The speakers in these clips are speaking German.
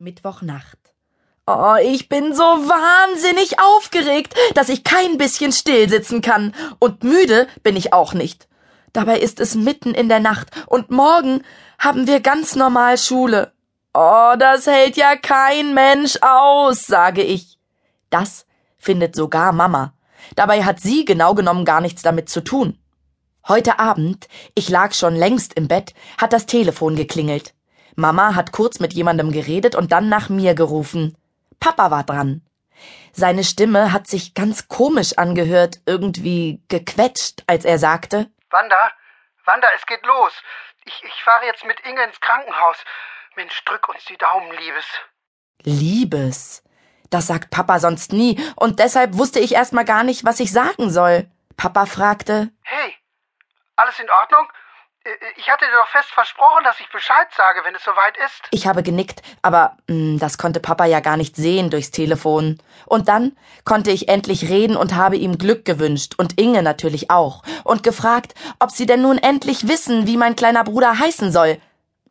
Mittwochnacht. Oh, ich bin so wahnsinnig aufgeregt, dass ich kein bisschen still sitzen kann. Und müde bin ich auch nicht. Dabei ist es mitten in der Nacht und morgen haben wir ganz normal Schule. Oh, das hält ja kein Mensch aus, sage ich. Das findet sogar Mama. Dabei hat sie genau genommen gar nichts damit zu tun. Heute Abend, ich lag schon längst im Bett, hat das Telefon geklingelt. Mama hat kurz mit jemandem geredet und dann nach mir gerufen. Papa war dran. Seine Stimme hat sich ganz komisch angehört, irgendwie gequetscht, als er sagte Wanda, Wanda, es geht los. Ich, ich fahre jetzt mit Inge ins Krankenhaus. Mensch, drück uns die Daumen, Liebes. Liebes. Das sagt Papa sonst nie, und deshalb wusste ich erstmal gar nicht, was ich sagen soll. Papa fragte Hey, alles in Ordnung? Äh, Ich hatte dir doch fest versprochen, dass ich Bescheid sage, wenn es soweit ist. Ich habe genickt, aber mh, das konnte Papa ja gar nicht sehen durchs Telefon. Und dann konnte ich endlich reden und habe ihm Glück gewünscht und Inge natürlich auch und gefragt, ob sie denn nun endlich wissen, wie mein kleiner Bruder heißen soll.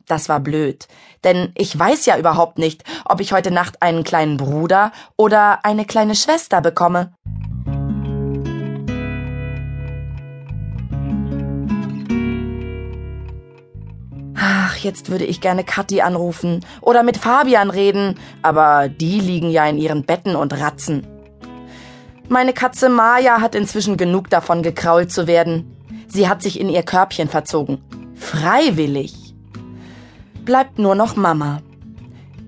Das war blöd, denn ich weiß ja überhaupt nicht, ob ich heute Nacht einen kleinen Bruder oder eine kleine Schwester bekomme. Jetzt würde ich gerne Kathi anrufen oder mit Fabian reden, aber die liegen ja in ihren Betten und ratzen. Meine Katze Maya hat inzwischen genug davon gekrault zu werden. Sie hat sich in ihr Körbchen verzogen. Freiwillig. Bleibt nur noch Mama.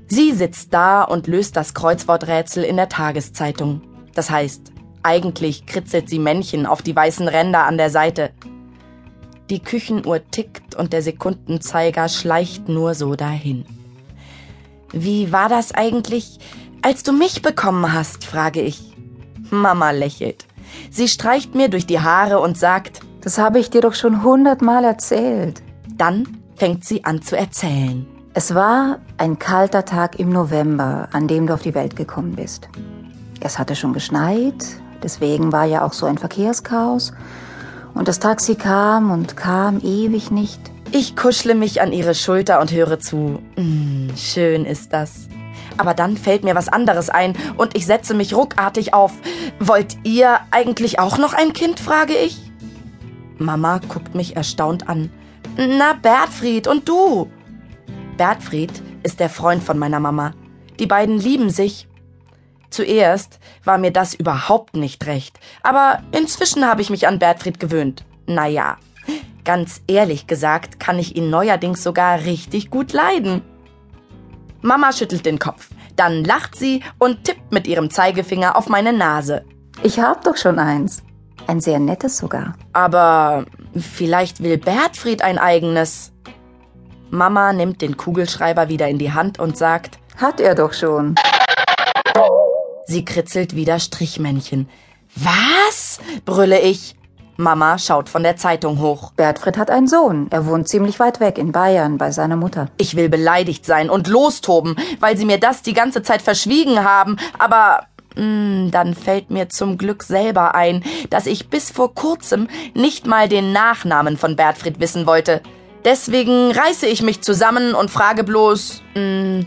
Sie sitzt da und löst das Kreuzworträtsel in der Tageszeitung. Das heißt, eigentlich kritzelt sie Männchen auf die weißen Ränder an der Seite. Die Küchenuhr tickt und der Sekundenzeiger schleicht nur so dahin. Wie war das eigentlich, als du mich bekommen hast? frage ich. Mama lächelt. Sie streicht mir durch die Haare und sagt, Das habe ich dir doch schon hundertmal erzählt. dann fängt sie an zu erzählen. Es war ein kalter Tag im November, an dem du auf die Welt gekommen bist. Es hatte schon geschneit, deswegen war ja auch so ein Verkehrschaos. Und das Taxi kam und kam ewig nicht. Ich kuschle mich an ihre Schulter und höre zu. Mm, schön ist das. Aber dann fällt mir was anderes ein und ich setze mich ruckartig auf. Wollt ihr eigentlich auch noch ein Kind? frage ich. Mama guckt mich erstaunt an. Na, Bertfried, und du? Bertfried ist der Freund von meiner Mama. Die beiden lieben sich. Zuerst war mir das überhaupt nicht recht, aber inzwischen habe ich mich an Bertfried gewöhnt. Naja, ganz ehrlich gesagt kann ich ihn neuerdings sogar richtig gut leiden. Mama schüttelt den Kopf, dann lacht sie und tippt mit ihrem Zeigefinger auf meine Nase. Ich hab doch schon eins. Ein sehr nettes sogar. Aber vielleicht will Bertfried ein eigenes. Mama nimmt den Kugelschreiber wieder in die Hand und sagt, Hat er doch schon. Sie kritzelt wieder Strichmännchen. Was? brülle ich. Mama schaut von der Zeitung hoch. Bertfried hat einen Sohn. Er wohnt ziemlich weit weg in Bayern bei seiner Mutter. Ich will beleidigt sein und lostoben, weil sie mir das die ganze Zeit verschwiegen haben, aber mh, dann fällt mir zum Glück selber ein, dass ich bis vor kurzem nicht mal den Nachnamen von Bertfried wissen wollte. Deswegen reiße ich mich zusammen und frage bloß, mh,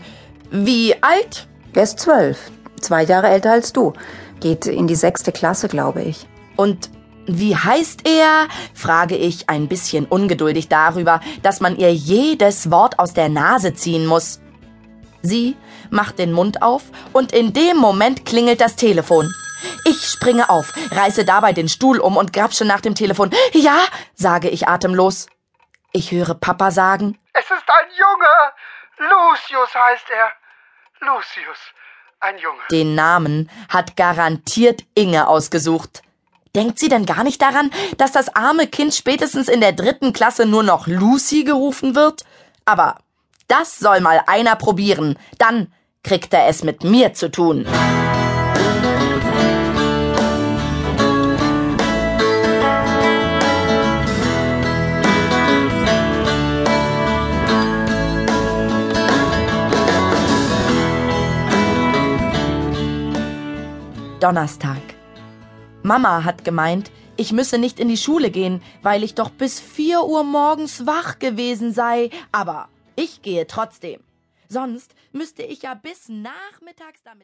wie alt? Er ist zwölf. Zwei Jahre älter als du. Geht in die sechste Klasse, glaube ich. Und wie heißt er? frage ich ein bisschen ungeduldig darüber, dass man ihr jedes Wort aus der Nase ziehen muss. Sie macht den Mund auf und in dem Moment klingelt das Telefon. Ich springe auf, reiße dabei den Stuhl um und grapsche nach dem Telefon. Ja, sage ich atemlos. Ich höre Papa sagen, Es ist ein Junge. Lucius heißt er. Lucius. Den Namen hat garantiert Inge ausgesucht. Denkt sie denn gar nicht daran, dass das arme Kind spätestens in der dritten Klasse nur noch Lucy gerufen wird? Aber das soll mal einer probieren. Dann kriegt er es mit mir zu tun. Donnerstag. Mama hat gemeint, ich müsse nicht in die Schule gehen, weil ich doch bis vier Uhr morgens wach gewesen sei, aber ich gehe trotzdem. Sonst müsste ich ja bis nachmittags damit